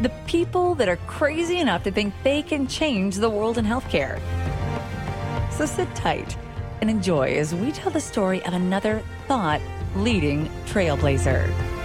the people that are crazy enough to think they can change the world in healthcare. So sit tight and enjoy as we tell the story of another thought leading trailblazer.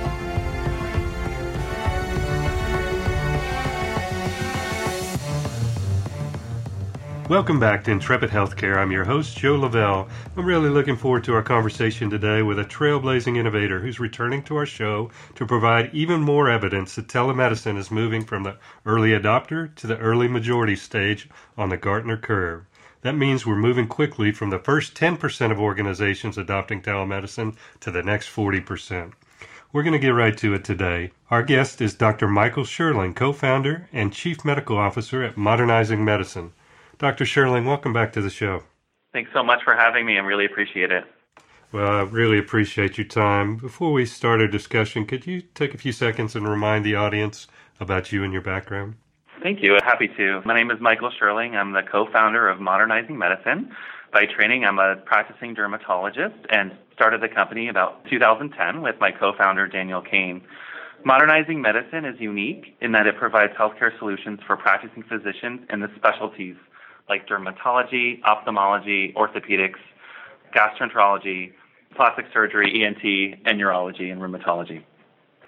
Welcome back to Intrepid Healthcare. I'm your host, Joe Lavelle. I'm really looking forward to our conversation today with a trailblazing innovator who's returning to our show to provide even more evidence that telemedicine is moving from the early adopter to the early majority stage on the Gartner curve. That means we're moving quickly from the first 10% of organizations adopting telemedicine to the next 40%. We're going to get right to it today. Our guest is Dr. Michael Sherling, co founder and chief medical officer at Modernizing Medicine. Dr. Sherling, welcome back to the show. Thanks so much for having me. I really appreciate it. Well, I really appreciate your time. Before we start our discussion, could you take a few seconds and remind the audience about you and your background? Thank you. Happy to. My name is Michael Sherling. I'm the co founder of Modernizing Medicine. By training, I'm a practicing dermatologist and started the company about 2010 with my co founder, Daniel Cane. Modernizing medicine is unique in that it provides healthcare solutions for practicing physicians in the specialties like dermatology, ophthalmology, orthopedics, gastroenterology, plastic surgery, ENT, and neurology and rheumatology.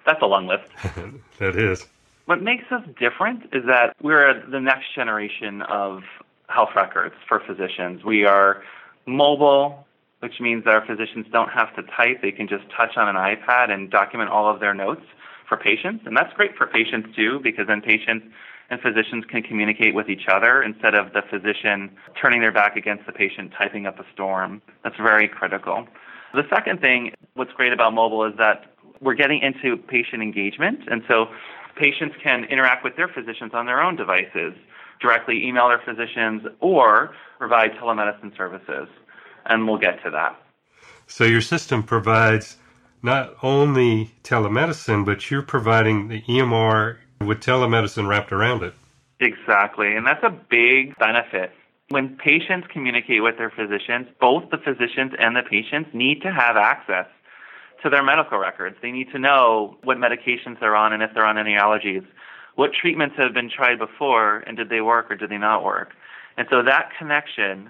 That's a long list. that is. What makes us different is that we're the next generation of health records for physicians. We are mobile, which means that our physicians don't have to type. They can just touch on an iPad and document all of their notes for patients. And that's great for patients too, because then patients and physicians can communicate with each other instead of the physician turning their back against the patient typing up a storm. That's very critical. The second thing, what's great about mobile is that we're getting into patient engagement. And so patients can interact with their physicians on their own devices, directly email their physicians, or provide telemedicine services. And we'll get to that. So your system provides not only telemedicine, but you're providing the EMR with telemedicine wrapped around it. Exactly. And that's a big benefit. When patients communicate with their physicians, both the physicians and the patients need to have access to their medical records. They need to know what medications they're on and if they're on any allergies. What treatments have been tried before and did they work or did they not work? And so that connection,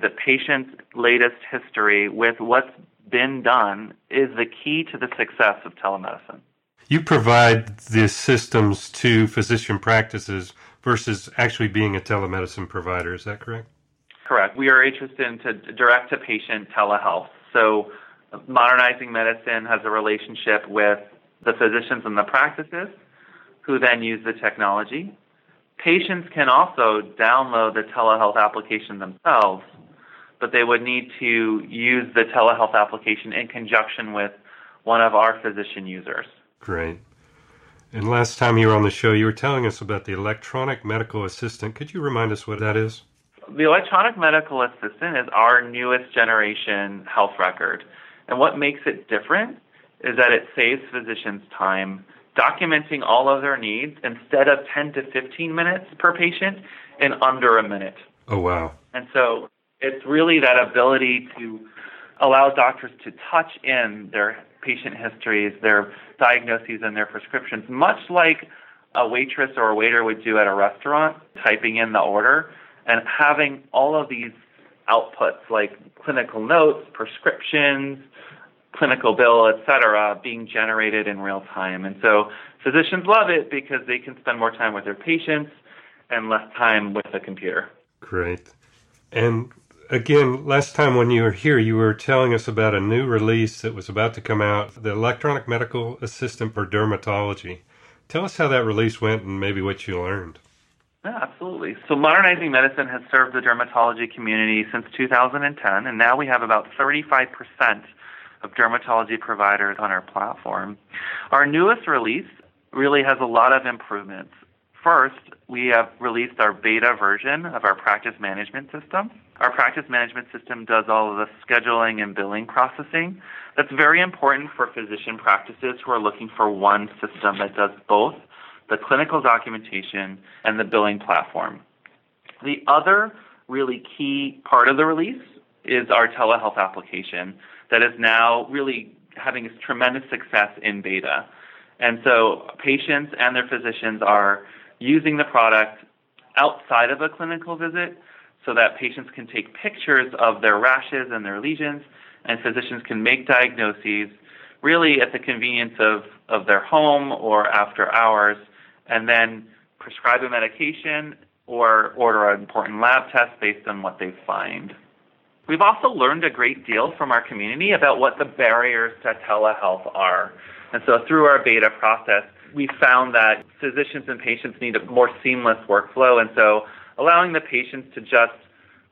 the patient's latest history with what's been done, is the key to the success of telemedicine you provide the systems to physician practices versus actually being a telemedicine provider. Is that correct? Correct. We are interested in direct to patient telehealth. So, modernizing medicine has a relationship with the physicians and the practices who then use the technology. Patients can also download the telehealth application themselves, but they would need to use the telehealth application in conjunction with one of our physician users. Great. And last time you were on the show, you were telling us about the electronic medical assistant. Could you remind us what that is? The electronic medical assistant is our newest generation health record. And what makes it different is that it saves physicians time documenting all of their needs instead of 10 to 15 minutes per patient in under a minute. Oh, wow. And so it's really that ability to allow doctors to touch in their patient histories, their diagnoses, and their prescriptions, much like a waitress or a waiter would do at a restaurant, typing in the order and having all of these outputs like clinical notes, prescriptions, clinical bill, etc., being generated in real time. And so physicians love it because they can spend more time with their patients and less time with the computer. Great. And again, last time when you were here, you were telling us about a new release that was about to come out the Electronic Medical Assistant for Dermatology. Tell us how that release went and maybe what you learned. Yeah, absolutely. So, modernizing medicine has served the dermatology community since 2010, and now we have about 35% of dermatology providers on our platform. Our newest release really has a lot of improvements. First, we have released our beta version of our practice management system. Our practice management system does all of the scheduling and billing processing. That's very important for physician practices who are looking for one system that does both the clinical documentation and the billing platform. The other really key part of the release is our telehealth application that is now really having tremendous success in beta. And so patients and their physicians are using the product outside of a clinical visit so that patients can take pictures of their rashes and their lesions, and physicians can make diagnoses really at the convenience of, of their home or after hours, and then prescribe a medication or order an important lab test based on what they find. We've also learned a great deal from our community about what the barriers to telehealth are. And so through our beta process, we found that physicians and patients need a more seamless workflow. And so allowing the patients to just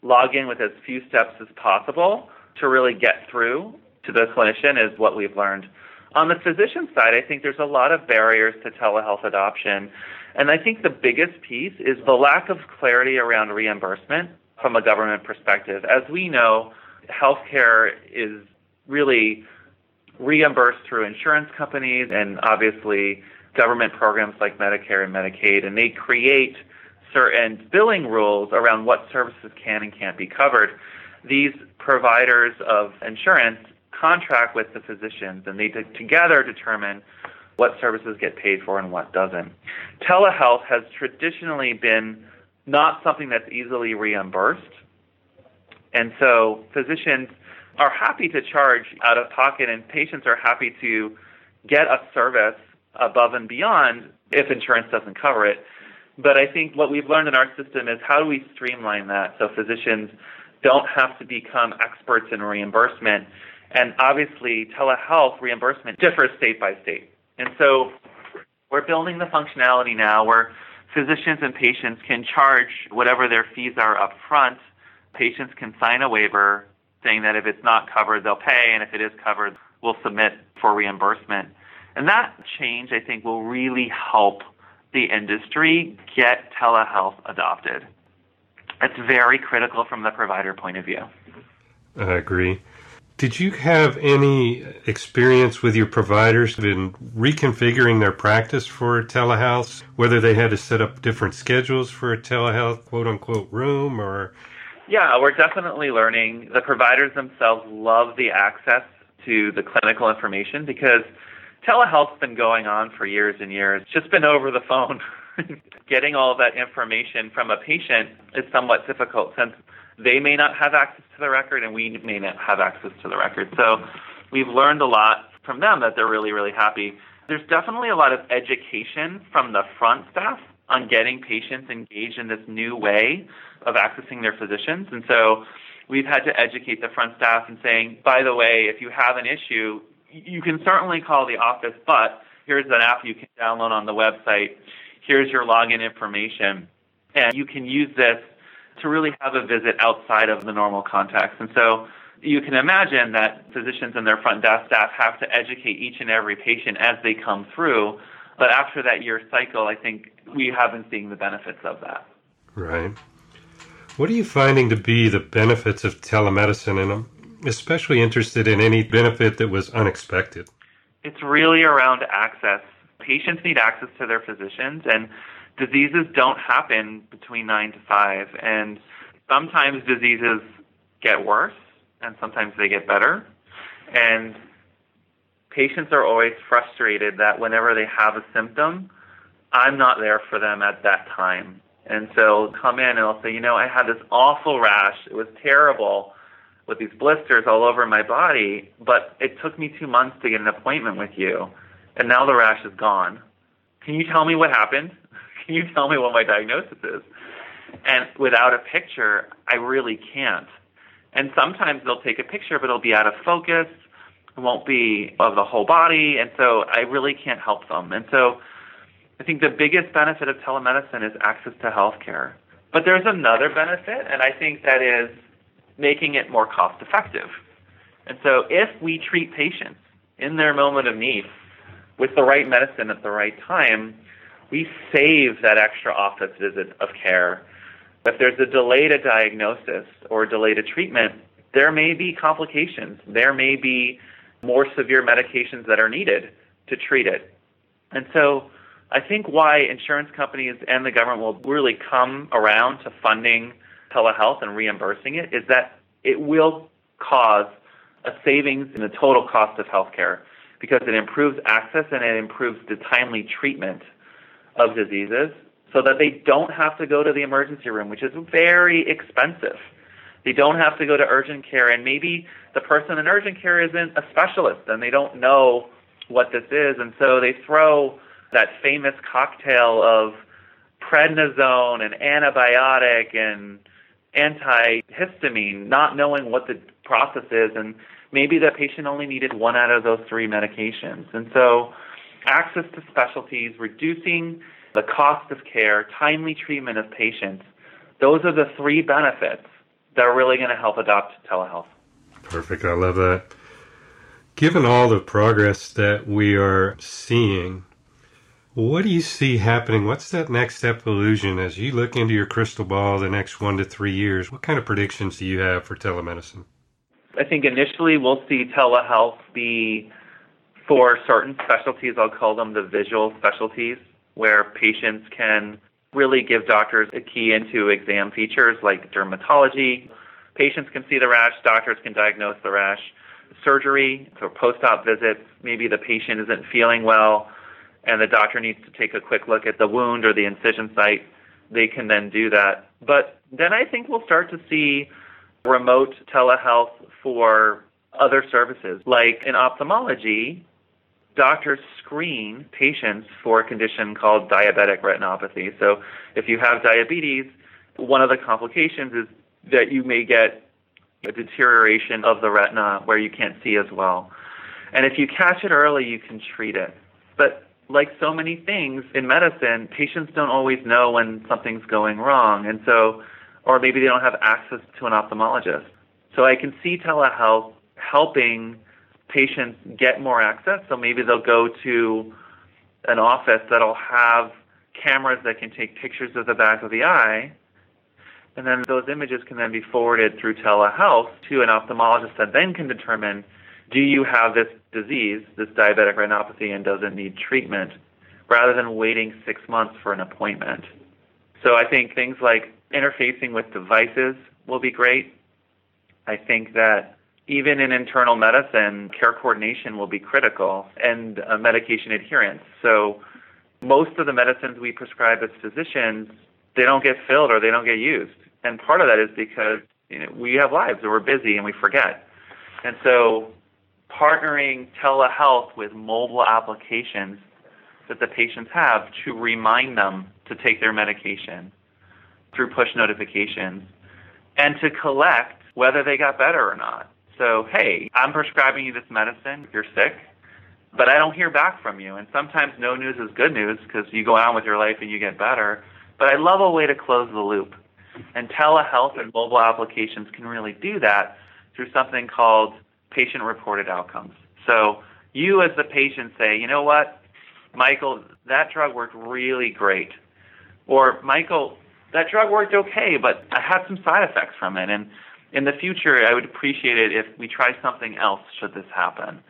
log in with as few steps as possible to really get through to the clinician is what we've learned. On the physician side, I think there's a lot of barriers to telehealth adoption. And I think the biggest piece is the lack of clarity around reimbursement from a government perspective. As we know, healthcare is really reimbursed through insurance companies and obviously government programs like Medicare and Medicaid, and they create certain billing rules around what services can and can't be covered. These providers of insurance contract with the physicians, and they together determine what services get paid for and what doesn't. Telehealth has traditionally been not something that's easily reimbursed. And so physicians are happy to charge out of pocket, and patients are happy to get a service above and beyond if insurance doesn't cover it. But I think what we've learned in our system is how do we streamline that so physicians don't have to become experts in reimbursement. And obviously, telehealth reimbursement differs state by state. And so we're building the functionality now where physicians and patients can charge whatever their fees are up front. Patients can sign a waiver saying that if it's not covered, they'll pay, and if it is covered, we'll submit for reimbursement. And that change, I think, will really help the industry get telehealth adopted. It's very critical from the provider point of view. I agree. Did you have any experience with your providers in reconfiguring their practice for telehealth, whether they had to set up different schedules for a telehealth quote unquote room or? Yeah, we're definitely learning. The providers themselves love the access to the clinical information because telehealth's been going on for years and years. It's just been over the phone. Getting all that information from a patient is somewhat difficult since they may not have access to the record and we may not have access to the record. So we've learned a lot from them that they're really, really happy. There's definitely a lot of education from the front staff on getting patients engaged in this new way of accessing their physicians. And so we've had to educate the front staff and saying, by the way, if you have an issue, you can certainly call the office, but here's an app you can download on the website. Here's your login information. And you can use this to really have a visit outside of the normal context. And so you can imagine that physicians and their front desk staff have to educate each and every patient as they come through. But after that year cycle, I think we haven't seen the benefits of that. Right. What are you finding to be the benefits of telemedicine? And I'm especially interested in any benefit that was unexpected. It's really around access. Patients need access to their physicians, and diseases don't happen between 9 to 5. And sometimes diseases get worse, and sometimes they get better. And patients are always frustrated that whenever they have a symptom, I'm not there for them at that time. And so come in and they'll say, you know, I had this awful rash. It was terrible with these blisters all over my body, but it took me two months to get an appointment with you, and now the rash is gone. Can you tell me what happened? Can you tell me what my diagnosis is? And without a picture, I really can't. And sometimes they'll take a picture, but it'll be out of focus. Won't be of the whole body. And so I really can't help them. And so I think the biggest benefit of telemedicine is access to healthcare. But there's another benefit, and I think that is making it more cost effective. And so if we treat patients in their moment of need with the right medicine at the right time, we save that extra office visit of care. If there's a delay to diagnosis or delay to treatment, there may be complications. There may be more severe medications that are needed to treat it. And so I think why insurance companies and the government will really come around to funding telehealth and reimbursing it is that it will cause a savings in the total cost of healthcare because it improves access and it improves the timely treatment of diseases so that they don't have to go to the emergency room, which is very expensive. They don't have to go to urgent care, and maybe the person in urgent care isn't a specialist and they don't know what this is, and so they throw that famous cocktail of prednisone and antibiotic and antihistamine, not knowing what the process is, and maybe the patient only needed one out of those three medications. And so, access to specialties, reducing the cost of care, timely treatment of patients, those are the three benefits that are really going to help adopt telehealth. Perfect. I love that. Given all the progress that we are seeing, what do you see happening? What's that next step evolution as you look into your crystal ball the next one to three years? What kind of predictions do you have for telemedicine? I think initially we'll see telehealth be for certain specialties. I'll call them the visual specialties, where patients can really give doctors a key into exam features like dermatology. Patients can see the rash, doctors can diagnose the rash. Surgery, so post op visits, maybe the patient isn't feeling well and the doctor needs to take a quick look at the wound or the incision site. They can then do that. But then I think we'll start to see remote telehealth for other services. Like in ophthalmology, doctors screen patients for a condition called diabetic retinopathy. So if you have diabetes, one of the complications is that you may get a deterioration of the retina where you can't see as well. And if you catch it early, you can treat it. But like so many things in medicine, patients don't always know when something's going wrong. And so, or maybe they don't have access to an ophthalmologist. So I can see telehealth helping patients get more access. So maybe they'll go to an office that'll have cameras that can take pictures of the back of the eye. And then those images can then be forwarded through telehealth to an ophthalmologist that then can determine do you have this disease, this diabetic retinopathy, and does it need treatment, rather than waiting six months for an appointment. So I think things like interfacing with devices will be great. I think that even in internal medicine, care coordination will be critical and uh, medication adherence. So most of the medicines we prescribe as physicians, they don't get filled or they don't get used. And part of that is because you know, we have lives and we're busy and we forget. And so partnering telehealth with mobile applications that the patients have to remind them to take their medication through push notifications and to collect whether they got better or not. So, hey, I'm prescribing you this medicine you're sick, but I don't hear back from you. And sometimes no news is good news because you go on with your life and you get better. But I love a way to close the loop. And telehealth and mobile applications can really do that through something called patient reported outcomes. So you as the patient say, you know what, Michael, that drug worked really great. Or Michael, that drug worked okay, but I had some side effects from it. And in the future, I would appreciate it if we try something else should this happen.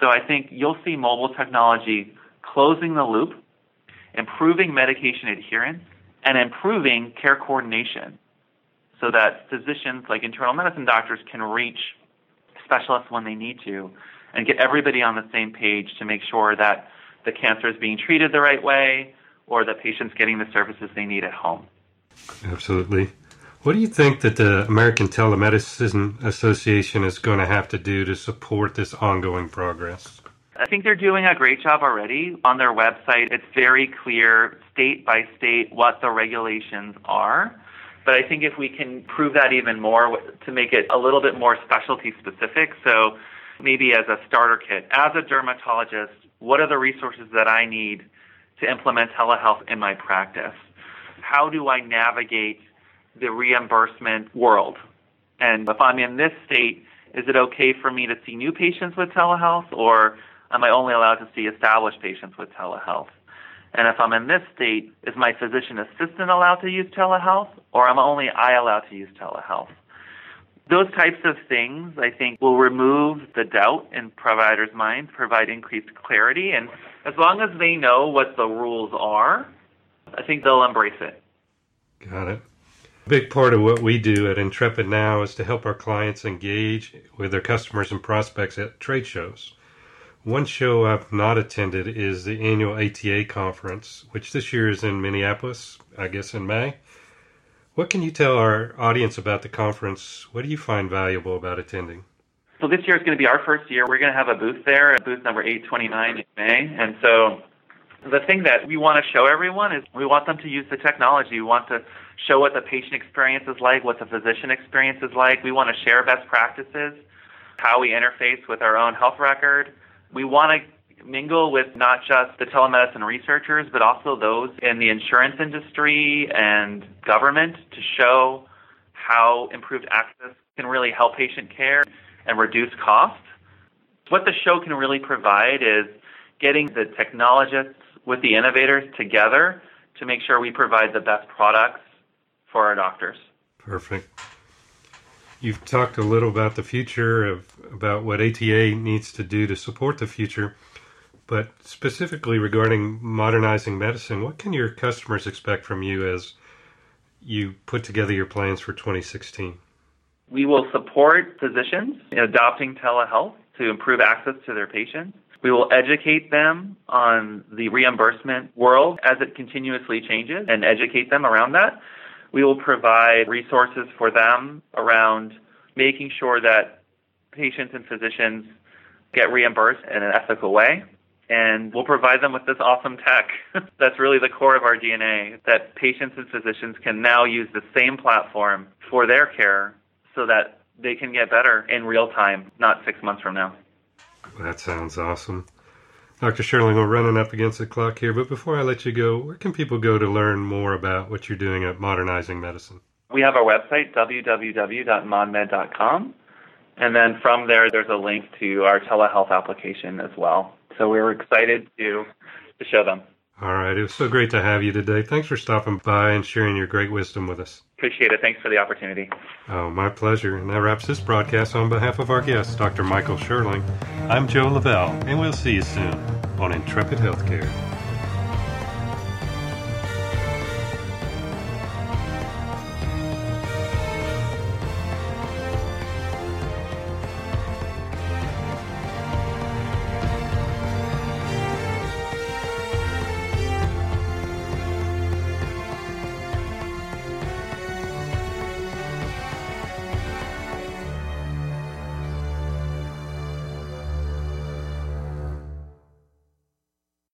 So I think you'll see mobile technology closing the loop, improving medication adherence, and improving care coordination so that physicians, like internal medicine doctors, can reach specialists when they need to and get everybody on the same page to make sure that the cancer is being treated the right way or that patients getting the services they need at home. Absolutely. What do you think that the American Telemedicine Association is going to have to do to support this ongoing progress? I think they're doing a great job already. On their website, it's very clear, state by state, what the regulations are. But I think if we can prove that even more to make it a little bit more specialty specific, so maybe as a starter kit, as a dermatologist, what are the resources that I need to implement telehealth in my practice? How do I navigate the reimbursement world? And if I'm in this state, is it okay for me to see new patients with telehealth, or am I only allowed to see established patients with telehealth? And if I'm in this state, is my physician assistant allowed to use telehealth or am only I allowed to use telehealth? Those types of things, I think, will remove the doubt in providers' minds, provide increased clarity, and as long as they know what the rules are, I think they'll embrace it. Got it. Big part of what we do at Intrepid now is to help our clients engage with their customers and prospects at trade shows. One show I've not attended is the annual ATA conference, which this year is in Minneapolis, I guess in May. What can you tell our audience about the conference? What do you find valuable about attending? So this year is going to be our first year. We're going to have a booth there, booth number 829 in May. And so the thing that we want to show everyone is we want them to use the technology. We want to show what the patient experience is like, what the physician experience is like. We want to share best practices, how we interface with our own health record. We want to mingle with not just the telemedicine researchers, but also those in the insurance industry and government to show how improved access can really help patient care and reduce costs. What the show can really provide is getting the technologists with the innovators together to make sure we provide the best products for our doctors. Perfect. You've talked a little about the future of about what ATA needs to do to support the future, but specifically regarding modernizing medicine, what can your customers expect from you as you put together your plans for 2016? We will support physicians in adopting telehealth to improve access to their patients. We will educate them on the reimbursement world as it continuously changes and educate them around that. We will provide resources for them around making sure that patients and physicians get reimbursed in an ethical way. And we'll provide them with this awesome tech. That's really the core of our DNA that patients and physicians can now use the same platform for their care so that they can get better in real time, not six months from now. That sounds awesome. Dr. Sherling, we're running up against the clock here, but before I let you go, where can people go to learn more about what you're doing at Modernizing Medicine? We have our website, www.modmed.com. And then from there, there's a link to our telehealth application as well. So we're excited to, to show them. All right. It was so great to have you today. Thanks for stopping by and sharing your great wisdom with us. Appreciate it. Thanks for the opportunity. Oh, my pleasure. And that wraps this broadcast on behalf of our guest, Dr. Michael Sherling. I'm Joe Lavelle, and we'll see you soon on Intrepid Healthcare.